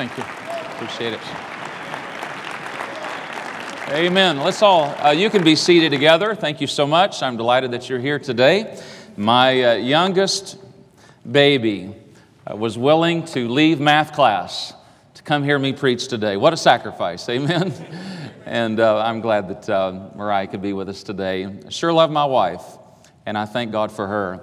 Thank you. Appreciate it. Amen. Let's all, uh, you can be seated together. Thank you so much. I'm delighted that you're here today. My uh, youngest baby uh, was willing to leave math class to come hear me preach today. What a sacrifice. Amen. and uh, I'm glad that uh, Mariah could be with us today. I sure love my wife, and I thank God for her.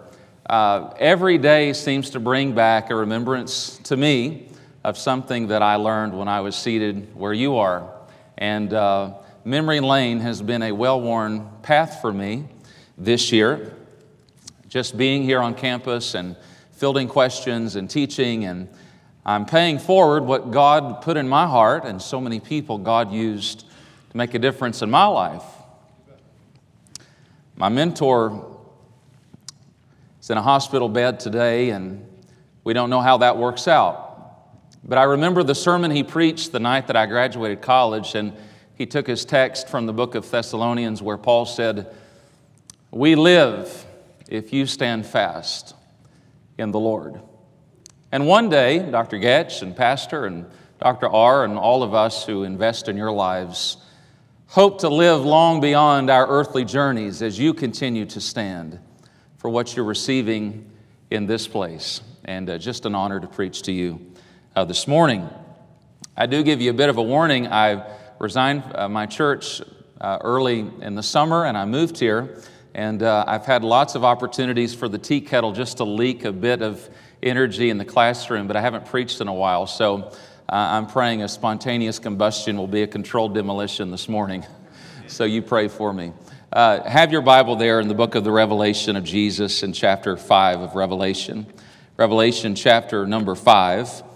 Uh, every day seems to bring back a remembrance to me of something that I learned when I was seated where you are. And uh, Memory Lane has been a well worn path for me this year. Just being here on campus and fielding questions and teaching, and I'm paying forward what God put in my heart and so many people God used to make a difference in my life. My mentor is in a hospital bed today, and we don't know how that works out. But I remember the sermon he preached the night that I graduated college, and he took his text from the book of Thessalonians where Paul said, We live if you stand fast in the Lord. And one day, Dr. Getch and Pastor and Dr. R and all of us who invest in your lives hope to live long beyond our earthly journeys as you continue to stand for what you're receiving in this place. And uh, just an honor to preach to you uh, this morning. I do give you a bit of a warning. I've resigned uh, my church uh, early in the summer and I moved here. And uh, I've had lots of opportunities for the tea kettle just to leak a bit of energy in the classroom, but I haven't preached in a while. So uh, I'm praying a spontaneous combustion will be a controlled demolition this morning. so you pray for me. Uh, have your Bible there in the book of the Revelation of Jesus in chapter 5 of Revelation. Revelation chapter number 5.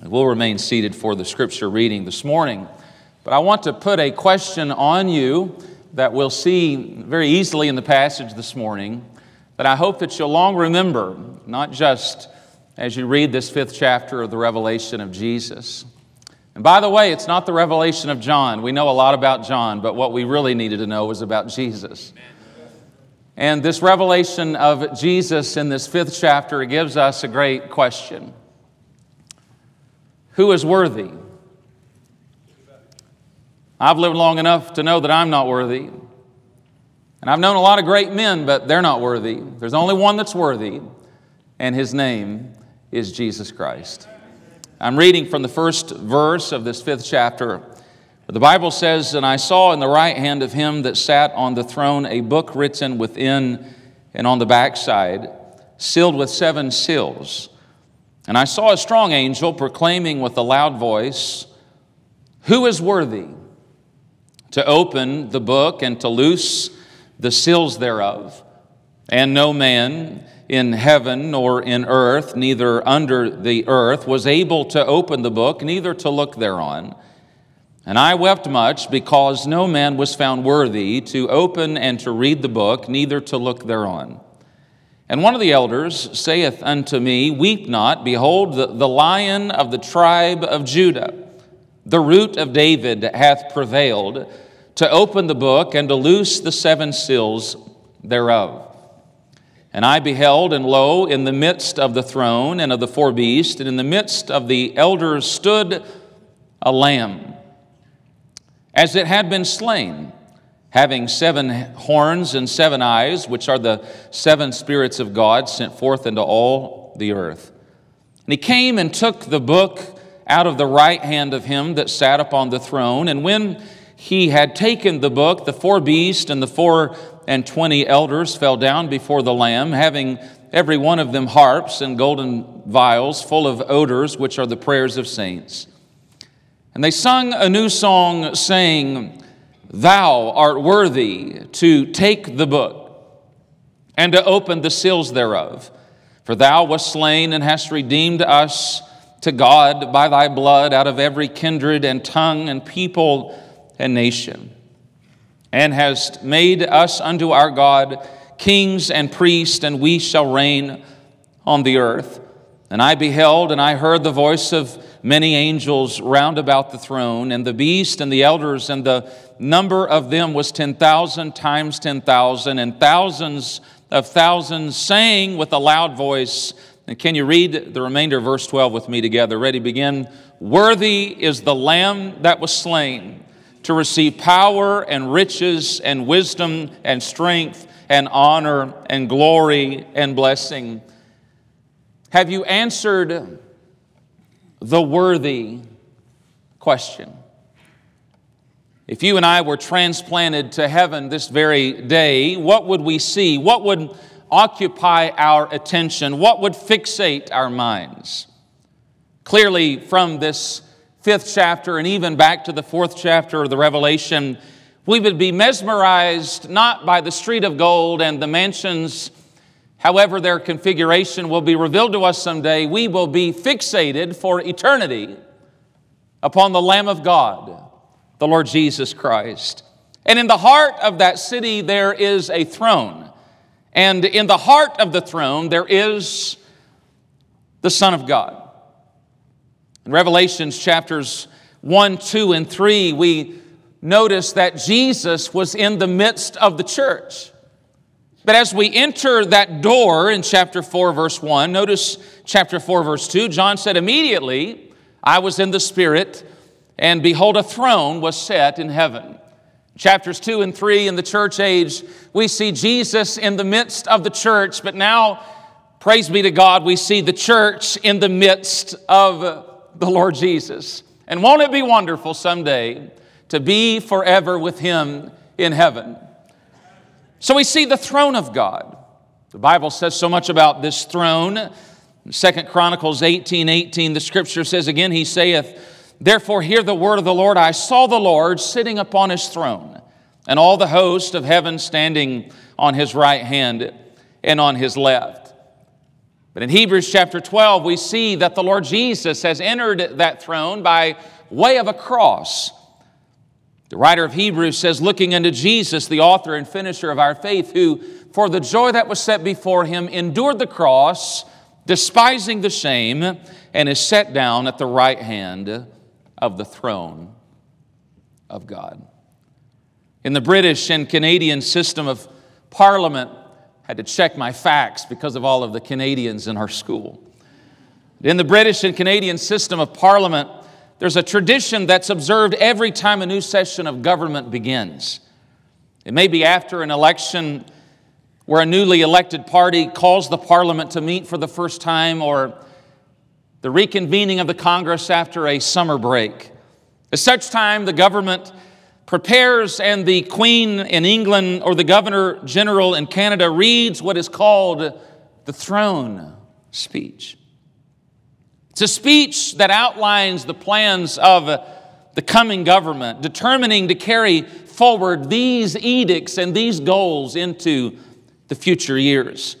We'll remain seated for the scripture reading this morning. But I want to put a question on you that we'll see very easily in the passage this morning that I hope that you'll long remember, not just as you read this fifth chapter of the revelation of Jesus. And by the way, it's not the revelation of John. We know a lot about John, but what we really needed to know was about Jesus. And this revelation of Jesus in this fifth chapter gives us a great question Who is worthy? I've lived long enough to know that I'm not worthy. And I've known a lot of great men, but they're not worthy. There's only one that's worthy, and his name is Jesus Christ. I'm reading from the first verse of this fifth chapter. The Bible says, And I saw in the right hand of him that sat on the throne a book written within and on the backside, sealed with seven seals. And I saw a strong angel proclaiming with a loud voice, Who is worthy? to open the book and to loose the seals thereof. And no man in heaven nor in earth, neither under the earth, was able to open the book, neither to look thereon. And I wept much because no man was found worthy to open and to read the book, neither to look thereon. And one of the elders saith unto me, Weep not, behold, the, the lion of the tribe of Judah the root of David hath prevailed to open the book and to loose the seven seals thereof. And I beheld, and lo, in the midst of the throne and of the four beasts, and in the midst of the elders stood a lamb, as it had been slain, having seven horns and seven eyes, which are the seven spirits of God sent forth into all the earth. And he came and took the book out of the right hand of him that sat upon the throne. And when he had taken the book, the four beasts and the four and twenty elders fell down before the Lamb, having every one of them harps and golden vials full of odors, which are the prayers of saints. And they sung a new song, saying, Thou art worthy to take the book and to open the seals thereof. For thou wast slain and hast redeemed us to God by thy blood out of every kindred and tongue and people and nation, and hast made us unto our God kings and priests, and we shall reign on the earth. And I beheld, and I heard the voice of many angels round about the throne, and the beast and the elders, and the number of them was 10,000 times 10,000, and thousands of thousands, saying with a loud voice, And can you read the remainder of verse 12 with me together? Ready, begin. Worthy is the Lamb that was slain to receive power and riches and wisdom and strength and honor and glory and blessing. Have you answered the worthy question? If you and I were transplanted to heaven this very day, what would we see? What would occupy our attention? What would fixate our minds? Clearly, from this fifth chapter and even back to the fourth chapter of the Revelation, we would be mesmerized not by the street of gold and the mansions, however, their configuration will be revealed to us someday. We will be fixated for eternity upon the Lamb of God, the Lord Jesus Christ. And in the heart of that city, there is a throne. And in the heart of the throne, there is the Son of God. In Revelations chapters 1, 2, and 3, we notice that Jesus was in the midst of the church. But as we enter that door in chapter 4, verse 1, notice chapter 4, verse 2, John said, Immediately I was in the Spirit, and behold, a throne was set in heaven chapters 2 and 3 in the church age, we see Jesus in the midst of the church, but now, praise be to God, we see the church in the midst of the Lord Jesus. And won't it be wonderful someday to be forever with Him in heaven? So we see the throne of God. The Bible says so much about this throne. Second Chronicles 18 18, the scripture says again, He saith, Therefore, hear the word of the Lord. I saw the Lord sitting upon his throne, and all the host of heaven standing on his right hand and on his left. But in Hebrews chapter 12, we see that the Lord Jesus has entered that throne by way of a cross. The writer of Hebrews says, looking unto Jesus, the author and finisher of our faith, who for the joy that was set before him endured the cross, despising the shame, and is set down at the right hand of the throne of God. In the British and Canadian system of parliament, I had to check my facts because of all of the Canadians in our school. In the British and Canadian system of parliament, there's a tradition that's observed every time a new session of government begins. It may be after an election where a newly elected party calls the parliament to meet for the first time, or the reconvening of the Congress after a summer break. At such time, the government prepares, and the Queen in England or the Governor General in Canada reads what is called the throne speech. It's a speech that outlines the plans of the coming government, determining to carry forward these edicts and these goals into the future years.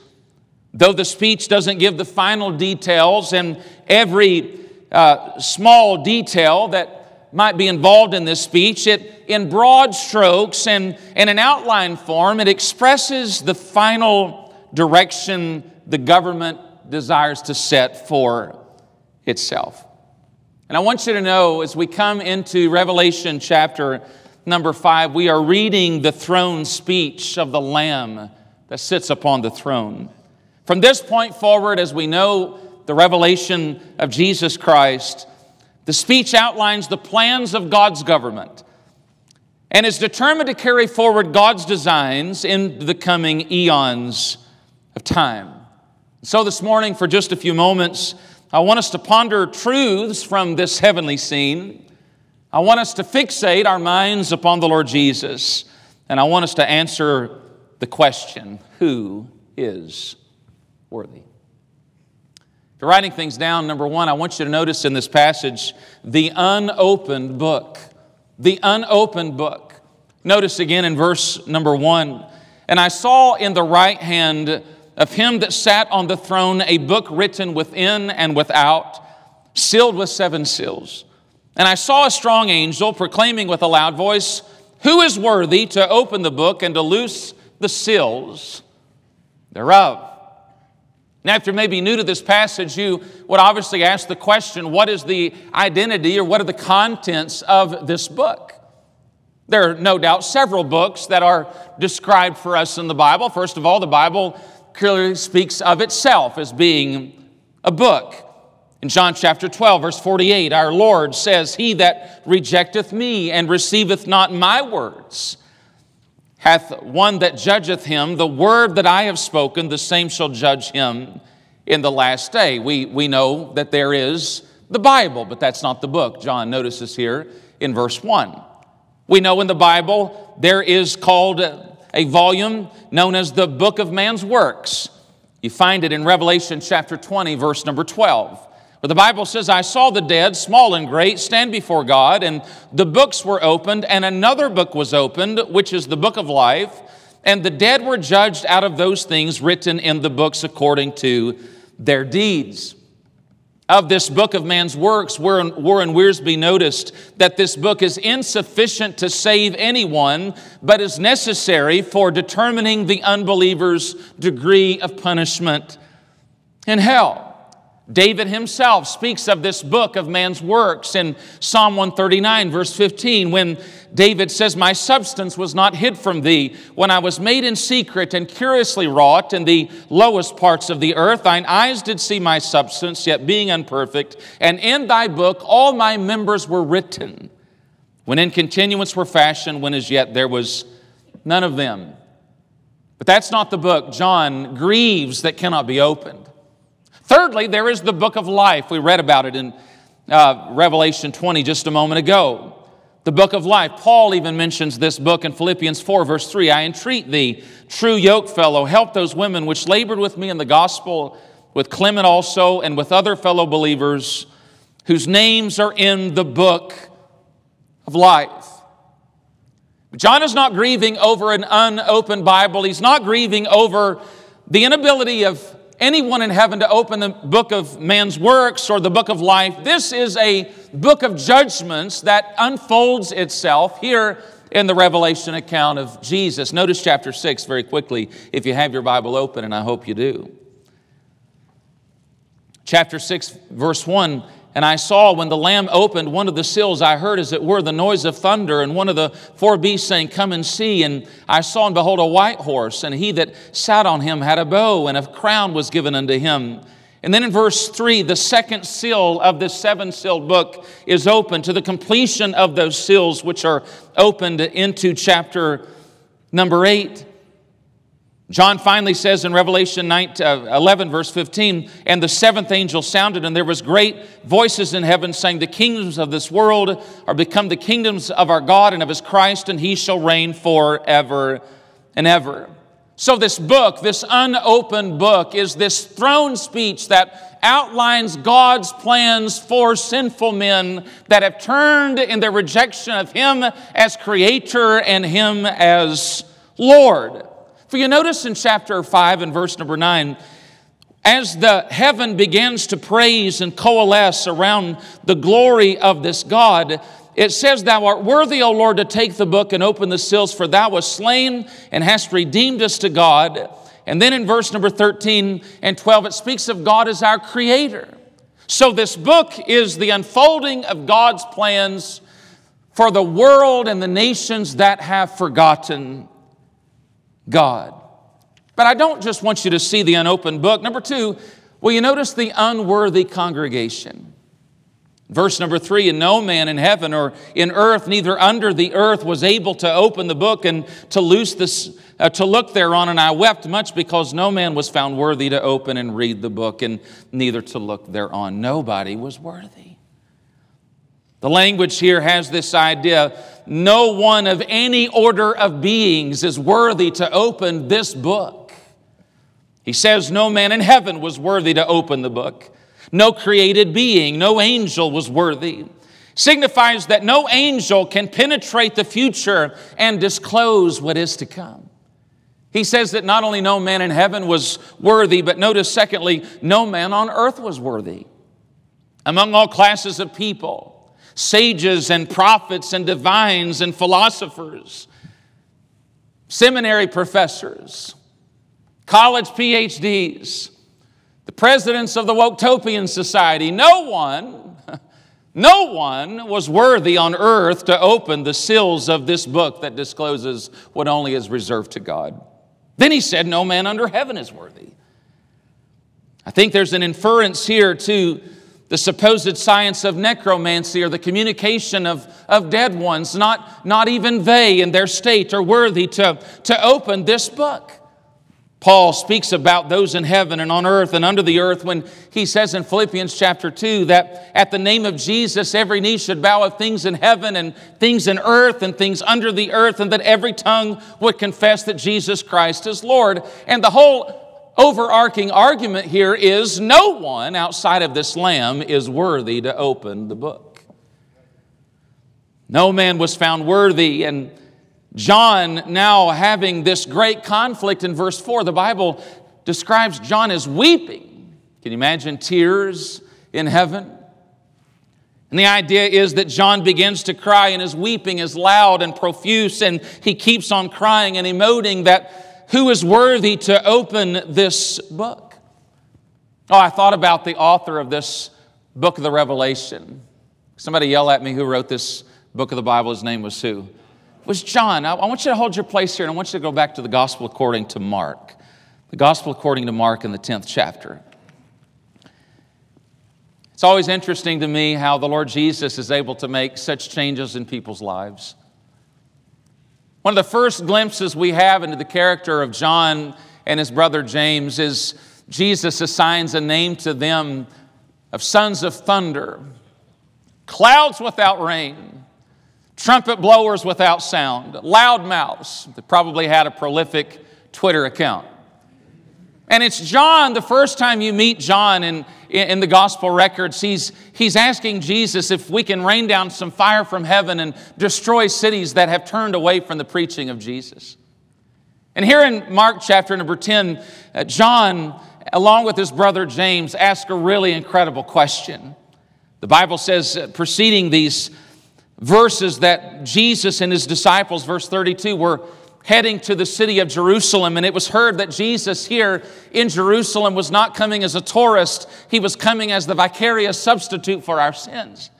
Though the speech doesn't give the final details and every uh, small detail that might be involved in this speech, it, in broad strokes and in an outline form, it expresses the final direction the government desires to set for itself. And I want you to know as we come into Revelation chapter number five, we are reading the throne speech of the Lamb that sits upon the throne. From this point forward, as we know the revelation of Jesus Christ, the speech outlines the plans of God's government and is determined to carry forward God's designs in the coming eons of time. So, this morning, for just a few moments, I want us to ponder truths from this heavenly scene. I want us to fixate our minds upon the Lord Jesus, and I want us to answer the question who is worthy. If you're writing things down, number one, I want you to notice in this passage the unopened book. The unopened book. Notice again in verse number one, and I saw in the right hand of him that sat on the throne a book written within and without, sealed with seven seals. And I saw a strong angel proclaiming with a loud voice, Who is worthy to open the book and to loose the seals thereof? Now, if you're maybe new to this passage, you would obviously ask the question what is the identity or what are the contents of this book? There are no doubt several books that are described for us in the Bible. First of all, the Bible clearly speaks of itself as being a book. In John chapter 12, verse 48, our Lord says, He that rejecteth me and receiveth not my words hath one that judgeth him. The word that I have spoken, the same shall judge him in the last day. We, we know that there is the Bible, but that's not the book. John notices here in verse 1. We know in the Bible there is called a volume known as the Book of Man's Works. You find it in Revelation chapter 20, verse number 12. But the Bible says, I saw the dead, small and great, stand before God, and the books were opened, and another book was opened, which is the book of life. And the dead were judged out of those things written in the books according to their deeds of this book of man's works, Warren, Warren Wiersbe noticed that this book is insufficient to save anyone, but is necessary for determining the unbeliever's degree of punishment in hell. David himself speaks of this book of man's works in Psalm 139, verse 15, when David says, My substance was not hid from thee. When I was made in secret and curiously wrought in the lowest parts of the earth, thine eyes did see my substance, yet being imperfect. And in thy book all my members were written, when in continuance were fashioned, when as yet there was none of them. But that's not the book. John grieves that cannot be opened. Thirdly, there is the book of life. We read about it in uh, Revelation 20 just a moment ago. The book of life. Paul even mentions this book in Philippians 4, verse 3. I entreat thee, true yoke fellow, help those women which labored with me in the gospel, with Clement also, and with other fellow believers whose names are in the book of life. John is not grieving over an unopened Bible. He's not grieving over the inability of anyone in heaven to open the book of man's works or the book of life. This is a book of judgments that unfolds itself here in the Revelation account of Jesus. Notice chapter 6 very quickly if you have your Bible open, and I hope you do. Chapter 6, verse 1 and I saw when the Lamb opened one of the seals, I heard as it were the noise of thunder, and one of the four beasts saying, Come and see. And I saw and behold a white horse, and he that sat on him had a bow, and a crown was given unto him. And then in verse 3, the second seal of this seven sealed book is open to the completion of those seals, which are opened into chapter number 8. John finally says in Revelation 9, uh, 11, verse 15, and the seventh angel sounded, and there was great voices in heaven saying, The kingdoms of this world are become the kingdoms of our God and of his Christ, and he shall reign forever and ever. So, this book, this unopened book, is this throne speech that outlines God's plans for sinful men that have turned in their rejection of Him as Creator and Him as Lord. For you notice in chapter 5 and verse number 9, as the heaven begins to praise and coalesce around the glory of this God, it says, Thou art worthy, O Lord, to take the book and open the seals, for thou wast slain and hast redeemed us to God. And then in verse number 13 and 12, it speaks of God as our creator. So this book is the unfolding of God's plans for the world and the nations that have forgotten God. But I don't just want you to see the unopened book. Number two, will you notice the unworthy congregation? Verse number three, and no man in heaven or in earth, neither under the earth, was able to open the book and to loose this, uh, to look thereon. And I wept much because no man was found worthy to open and read the book, and neither to look thereon. Nobody was worthy. The language here has this idea no one of any order of beings is worthy to open this book. He says, No man in heaven was worthy to open the book. No created being, no angel was worthy. Signifies that no angel can penetrate the future and disclose what is to come. He says that not only no man in heaven was worthy, but notice, secondly, no man on earth was worthy. Among all classes of people, sages and prophets and divines and philosophers, seminary professors, college PhDs, the presidents of the Woketopian Society. No one, no one was worthy on earth to open the seals of this book that discloses what only is reserved to God. Then he said, No man under heaven is worthy. I think there's an inference here to the supposed science of necromancy or the communication of, of dead ones. Not, not even they in their state are worthy to, to open this book. Paul speaks about those in heaven and on earth and under the earth when he says in Philippians chapter 2 that at the name of Jesus every knee should bow of things in heaven and things in earth and things under the earth, and that every tongue would confess that Jesus Christ is Lord. And the whole overarching argument here is no one outside of this Lamb is worthy to open the book. No man was found worthy, and John now having this great conflict in verse 4, the Bible describes John as weeping. Can you imagine tears in heaven? And the idea is that John begins to cry, and his weeping is loud and profuse, and he keeps on crying and emoting that who is worthy to open this book? Oh, I thought about the author of this book of the Revelation. Somebody yell at me who wrote this book of the Bible. His name was who? Was John. I, want you to hold your place here and I want you to go back to the gospel according to Mark. The gospel according to Mark in the 10th chapter. It's always interesting to me how the Lord Jesus is able to make such changes in people's lives. One of the first glimpses we have into the character of John and his brother James is Jesus assigns a name to them of sons of thunder, clouds without rain, trumpet blowers without sound, loud mouths. They probably had a prolific Twitter account. And it's John, the first time you meet John in, in the gospel records, he's, he's asking Jesus if we can rain down some fire from heaven and destroy cities that have turned away from the preaching of Jesus. And here in Mark chapter number 10, uh, John, along with his brother James, ask a really incredible question. The Bible says, uh, preceding these verses that Jesus and his disciples, verse 32, were heading to the city of Jerusalem. And it was heard that Jesus here in Jerusalem was not coming as a tourist, he was coming as the vicarious substitute for our sins.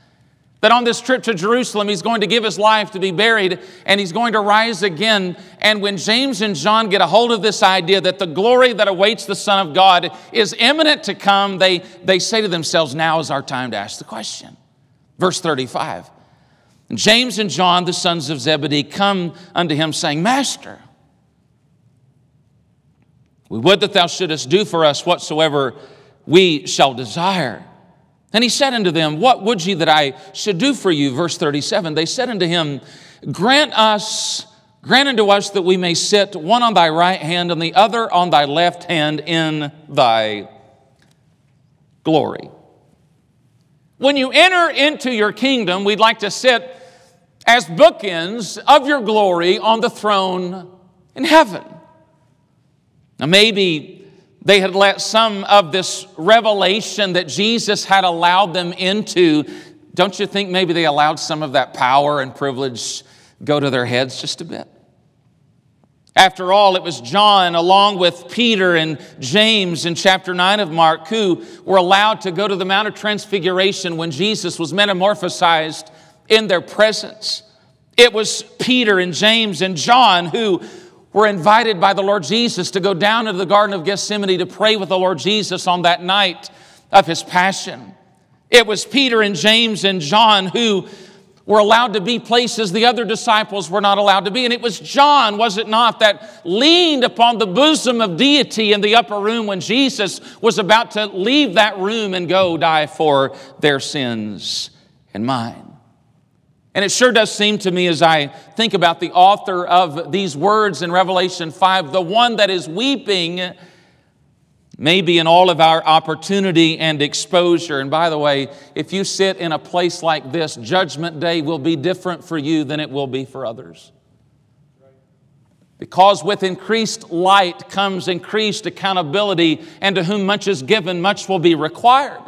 That on this trip to Jerusalem, he's going to give his life to be buried and he's going to rise again. And when James and John get a hold of this idea that the glory that awaits the Son of God is imminent to come, they, they say to themselves, Now is our time to ask the question. Verse 35 and James and John, the sons of Zebedee, come unto him, saying, Master, we would that thou shouldest do for us whatsoever we shall desire. And he said unto them, What would ye that I should do for you? Verse 37 They said unto him, Grant us, grant unto us that we may sit one on thy right hand and the other on thy left hand in thy glory. When you enter into your kingdom, we'd like to sit as bookends of your glory on the throne in heaven. Now, maybe they had let some of this revelation that Jesus had allowed them into, don't you think maybe they allowed some of that power and privilege go to their heads just a bit? After all, it was John, along with Peter and James in chapter 9 of Mark, who were allowed to go to the Mount of Transfiguration when Jesus was metamorphosized in their presence. It was Peter and James and John who were invited by the Lord Jesus to go down into the Garden of Gethsemane to pray with the Lord Jesus on that night of his passion. It was Peter and James and John who were allowed to be places the other disciples were not allowed to be. And it was John, was it not, that leaned upon the bosom of deity in the upper room when Jesus was about to leave that room and go die for their sins and mine. And it sure does seem to me as I think about the author of these words in Revelation 5, the one that is weeping maybe in all of our opportunity and exposure. And by the way, if you sit in a place like this, Judgment Day will be different for you than it will be for others. Because with increased light comes increased accountability, and to whom much is given, much will be required.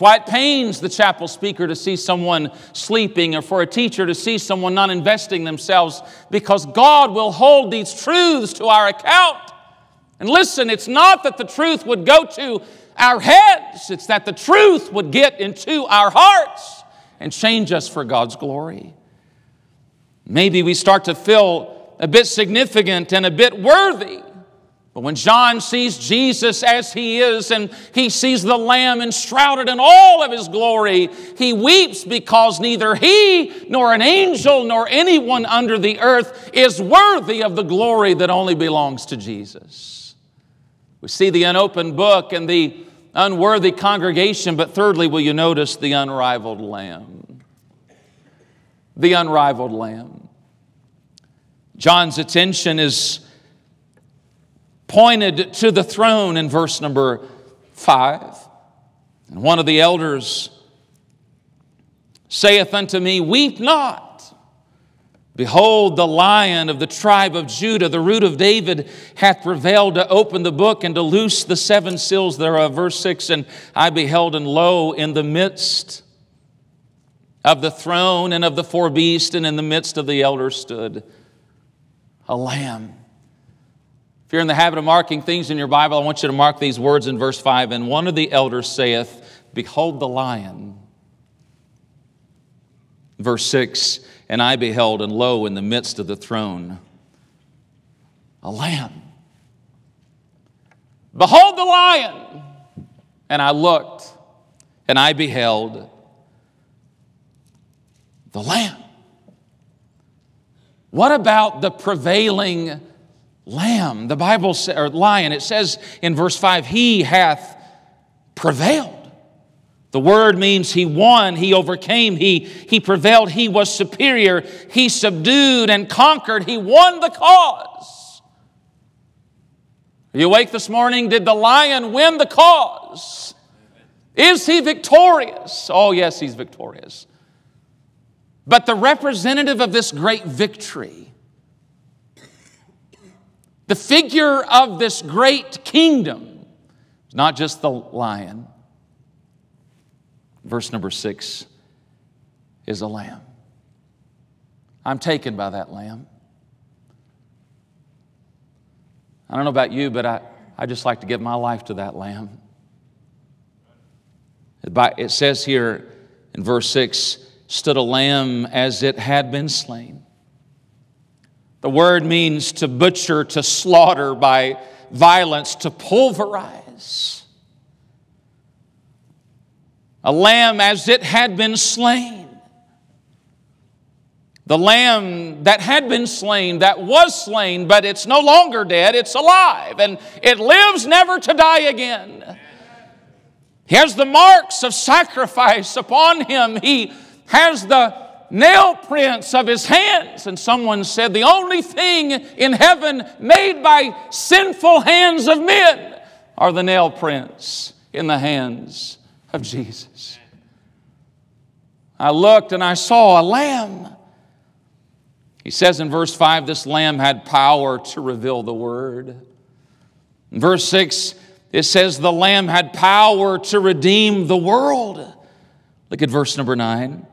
Why it pains the chapel speaker to see someone sleeping or for a teacher to see someone not investing themselves because God will hold these truths to our account. And listen, it's not that the truth would go to our heads, it's that the truth would get into our hearts and change us for God's glory. Maybe we start to feel a bit significant and a bit worthy But when John sees Jesus as he is and he sees the Lamb enshrouded in all of his glory, he weeps because neither he nor an angel nor anyone under the earth is worthy of the glory that only belongs to Jesus. We see the unopened book and the unworthy congregation, but thirdly, will you notice the unrivaled Lamb? The unrivaled Lamb. John's attention is pointed to the throne in verse number five. And one of the elders saith unto me, Weep not. Behold, the lion of the tribe of Judah, the root of David, hath prevailed to open the book and to loose the seven seals thereof. Verse 6 And I beheld, and lo, in the midst of the throne and of the four beasts, and in the midst of the elders stood a lamb if you're in the habit of marking things in your Bible, I want you to mark these words in verse 5. And one of the elders saith, Behold the lion. Verse 6 And I beheld, and lo, in the midst of the throne, a lamb. Behold the lion! And I looked, and I beheld the lamb. What about the prevailing lamb. The Bible, or lion, it says in verse 5, he hath prevailed. The word means he won, he overcame, he, he prevailed, he was superior, he subdued and conquered, he won the cause. Are you awake this morning? Did the lion win the cause? Is he victorious? Oh, yes, he's victorious. But the representative of this great victory the figure of this great kingdom is not just the lion. Verse number six is a lamb. I'm taken by that lamb. I don't know about you, but I, I just like to give my life to that lamb. It says here in verse 6 stood a lamb as it had been slain the word means to butcher, to slaughter by violence, to pulverize. A lamb as it had been slain. The lamb that had been slain, that was slain, but it's no longer dead, it's alive, and it lives never to die again. He has the marks of sacrifice upon him. He has the nail prints of his hands. And someone said, The only thing in heaven made by sinful hands of men are the nail prints in the hands of Jesus. I looked and I saw a lamb. He says in verse 5 this lamb had power to reveal the word. In verse 6, it says the lamb had power to redeem the world. Look at verse number 9.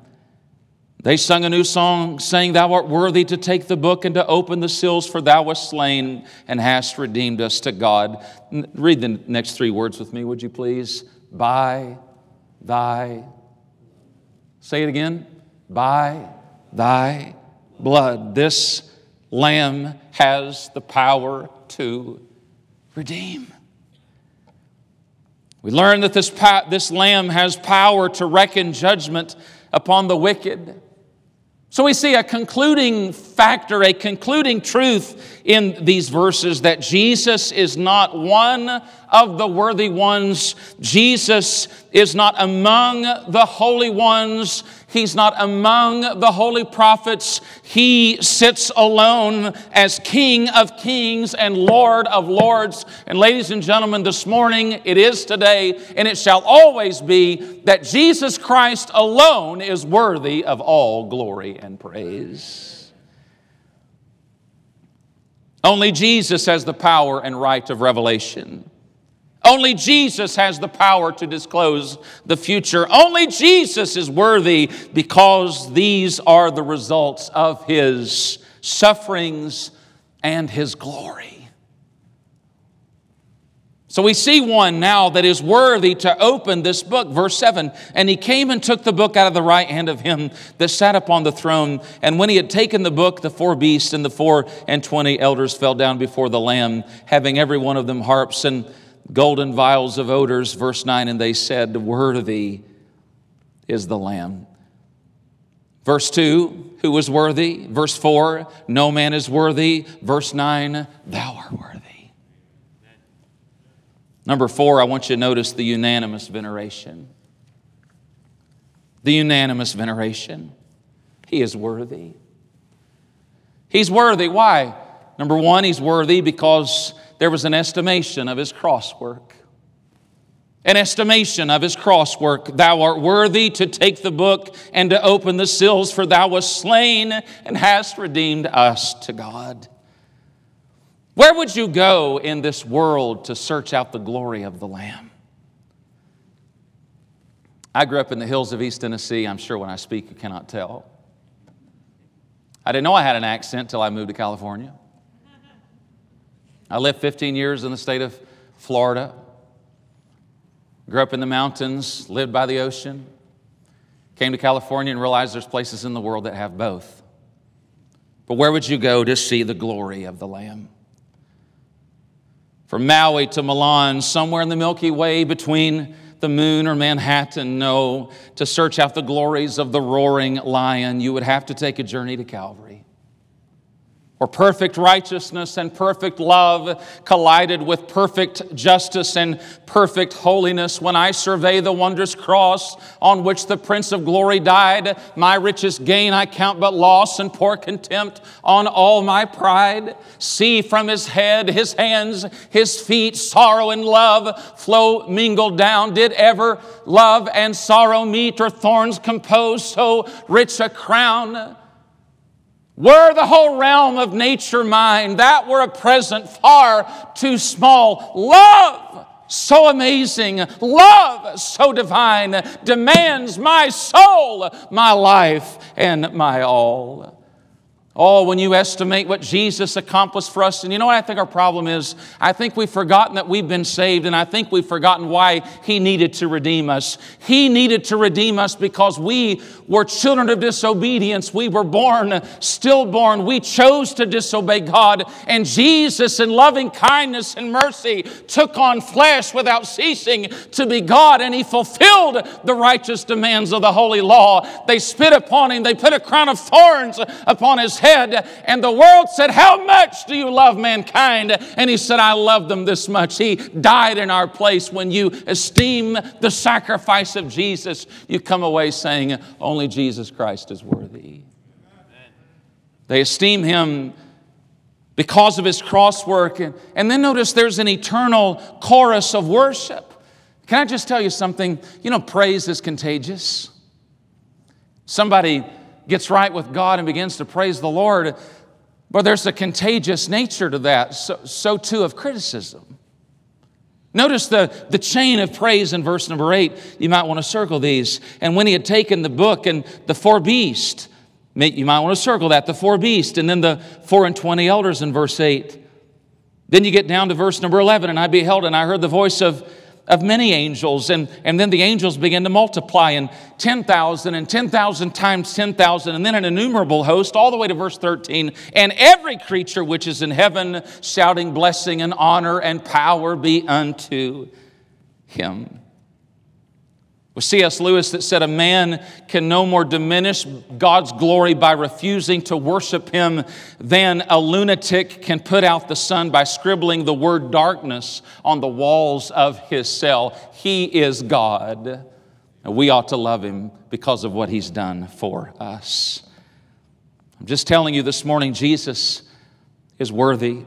They sung a new song, saying, Thou art worthy to take the book and to open the seals, for thou wast slain and hast redeemed us to God. Read the next three words with me, would you please? By thy, say it again, by thy blood. This lamb has the power to redeem. We learn that this, this lamb has power to reckon judgment upon the wicked. So we see a concluding factor, a concluding truth in these verses that Jesus is not one of the worthy ones. Jesus is not among the holy ones. He's not among the holy prophets. He sits alone as King of kings and Lord of lords. And ladies and gentlemen, this morning it is today and it shall always be that Jesus Christ alone is worthy of all glory and praise. Only Jesus has the power and right of revelation. Only Jesus has the power to disclose the future. Only Jesus is worthy because these are the results of his sufferings and his glory. So we see one now that is worthy to open this book. Verse 7 And he came and took the book out of the right hand of him that sat upon the throne. And when he had taken the book, the four beasts and the four and twenty elders fell down before the Lamb, having every one of them harps and golden vials of odors. Verse 9 And they said, Worthy is the Lamb. Verse 2, who was worthy? Verse 4, no man is worthy. Verse 9, thou art worthy. Number four, I want you to notice the unanimous veneration. The unanimous veneration. He is worthy. He's worthy. Why? Number one, he's worthy because there was an estimation of his cross work. An estimation of his cross work. Thou art worthy to take the book and to open the seals, for thou wast slain and hast redeemed us to God. Where would you go in this world to search out the glory of the Lamb? I grew up in the hills of East Tennessee. I'm sure when I speak, you cannot tell. I didn't know I had an accent until I moved to California. I lived 15 years in the state of Florida. Grew up in the mountains, lived by the ocean. Came to California and realized there's places in the world that have both. But where would you go to see the glory of the Lamb? From Maui to Milan, somewhere in the Milky Way between the moon or Manhattan, no, to search out the glories of the roaring lion, you would have to take a journey to Calvary or perfect righteousness and perfect love collided with perfect justice and perfect holiness. When I survey the wondrous cross on which the Prince of Glory died, my richest gain I count but loss and pour contempt on all my pride. See from his head, his hands, his feet, sorrow and love flow mingled down. Did ever love and sorrow meet or thorns compose so rich a crown? Were the whole realm of nature mine, that were a present far too small. Love, so amazing, love, so divine, demands my soul, my life, and my all. Oh, when you estimate what Jesus accomplished for us, and you know what I think our problem is? I think we've forgotten that we've been saved, and I think we've forgotten why He needed to redeem us. He needed to redeem us because we were children of disobedience. We were born, stillborn. We chose to disobey God, and Jesus, in loving kindness and mercy, took on flesh without ceasing to be God, and He fulfilled the righteous demands of the holy law. They spit upon Him, they put a crown of thorns upon His head head. And the world said, How much do you love mankind? And he said, I love them this much. He died in our place. When you esteem the sacrifice of Jesus, you come away saying, Only Jesus Christ is worthy. They esteem him because of his cross work. And, and then notice there's an eternal chorus of worship. Can I just tell you something? You know, praise is contagious. Somebody gets right with God and begins to praise the Lord, but there's a contagious nature to that. So, so too of criticism. Notice the, the chain of praise in verse number eight. You might want to circle these. And when he had taken the book and the four beasts, you might want to circle that, the four beasts, and then the four and twenty elders in verse eight. Then you get down to verse number 11, and I beheld and I heard the voice of of many angels. And, and then the angels begin to multiply and 10,000 and 10,000 times 10,000, and then an innumerable host, all the way to verse 13. And every creature which is in heaven shouting blessing and honor and power be unto him. With C.S. Lewis that said, A man can no more diminish God's glory by refusing to worship Him than a lunatic can put out the sun by scribbling the word darkness on the walls of his cell. He is God. And we ought to love Him because of what He's done for us. I'm just telling you this morning, Jesus is worthy.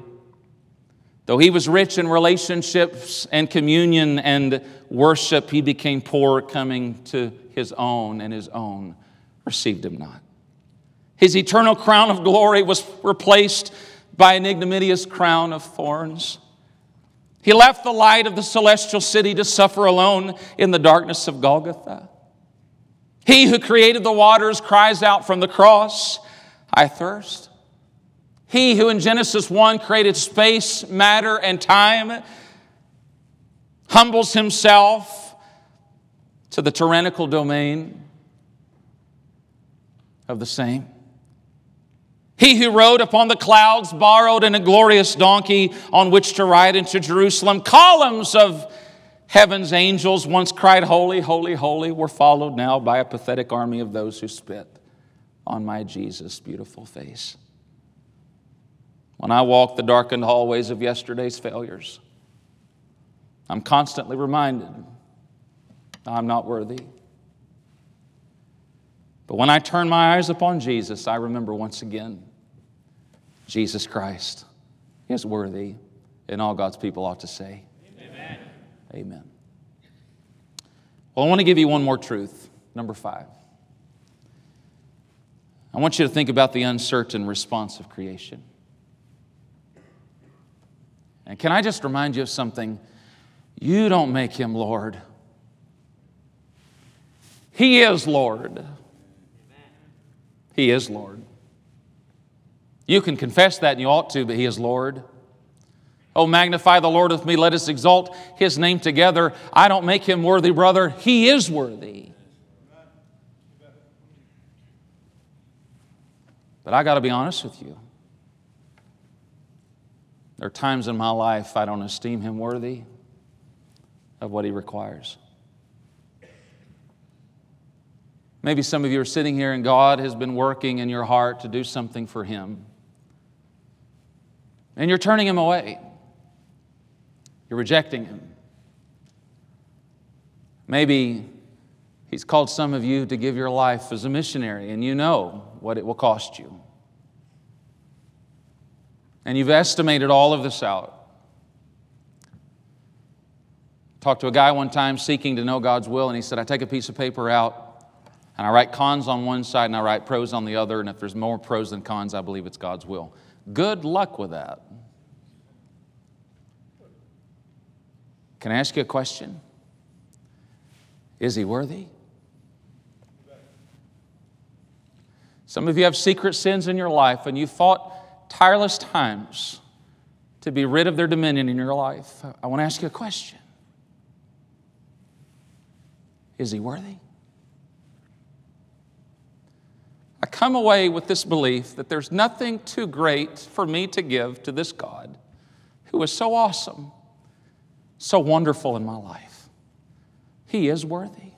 Though he was rich in relationships and communion and worship, he became poor coming to his own, and his own received him not. His eternal crown of glory was replaced by an ignominious crown of thorns. He left the light of the celestial city to suffer alone in the darkness of Golgotha. He who created the waters cries out from the cross, I thirst. He who in Genesis 1 created space, matter, and time humbles himself to the tyrannical domain of the same. He who rode upon the clouds borrowed in a glorious donkey on which to ride into Jerusalem. Columns of heaven's angels once cried, Holy, holy, holy, were followed now by a pathetic army of those who spit on my Jesus' beautiful face. When I walk the darkened hallways of yesterday's failures, I'm constantly reminded I'm not worthy. But when I turn my eyes upon Jesus, I remember once again Jesus Christ is worthy, and all God's people ought to say, Amen. Amen. Well, I want to give you one more truth. Number five. I want you to think about the uncertain response of creation. And can I just remind you of something? You don't make him Lord, he is Lord. He is Lord. You can confess that and you ought to, but He is Lord. Oh, magnify the Lord with me. Let us exalt His name together. I don't make Him worthy, brother. He is worthy. But I got to be honest with you. There are times in my life I don't esteem Him worthy of what He requires. Maybe some of you are sitting here and God has been working in your heart to do something for Him and you're turning him away. You're rejecting him. Maybe he's called some of you to give your life as a missionary, and you know what it will cost you. And you've estimated all of this out. Talked to a guy one time seeking to know God's will, and he said, I take a piece of paper out and I write cons on one side and I write pros on the other, and if there's more pros than cons, I believe it's God's will. Good luck with that. Can I ask you a question? Is he worthy? Some of you have secret sins in your life and you fought tireless times to be rid of their dominion in your life. I want to ask you a question Is he worthy? I come away with this belief that there's nothing too great for me to give to this God who is so awesome, so wonderful in my life. He is worthy.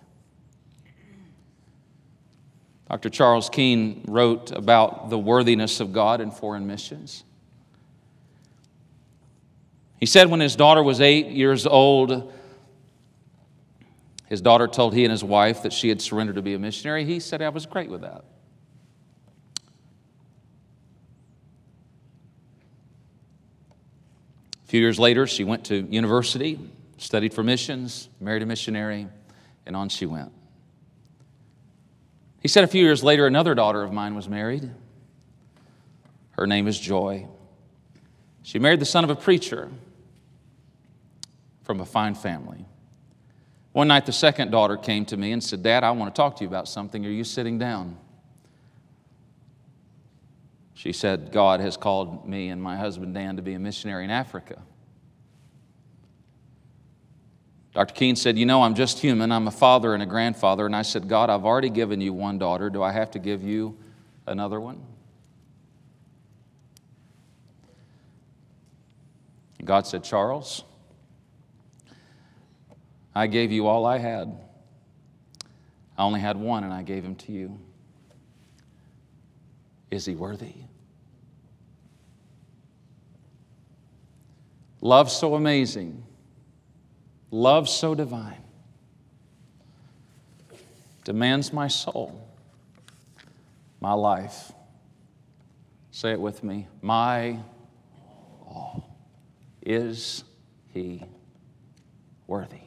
Dr. Charles Keene wrote about the worthiness of God in foreign missions. He said when his daughter was eight years old, his daughter told he and his wife that she had surrendered to be a missionary. He said, I was great with that. A few years later, she went to university, studied for missions, married a missionary, and on she went. He said a few years later, another daughter of mine was married. Her name is Joy. She married the son of a preacher from a fine family. One night, the second daughter came to me and said, Dad, I want to talk to you about something. Are you sitting down? She said, God has called me and my husband Dan to be a missionary in Africa. Dr. Keene said, You know, I'm just human. I'm a father and a grandfather. And I said, God, I've already given you one daughter. Do I have to give you another one? And God said, Charles, I gave you all I had. I only had one, and I gave him to you. Is he worthy? Love so amazing, love so divine, demands my soul, my life. Say it with me. My all. Is he worthy?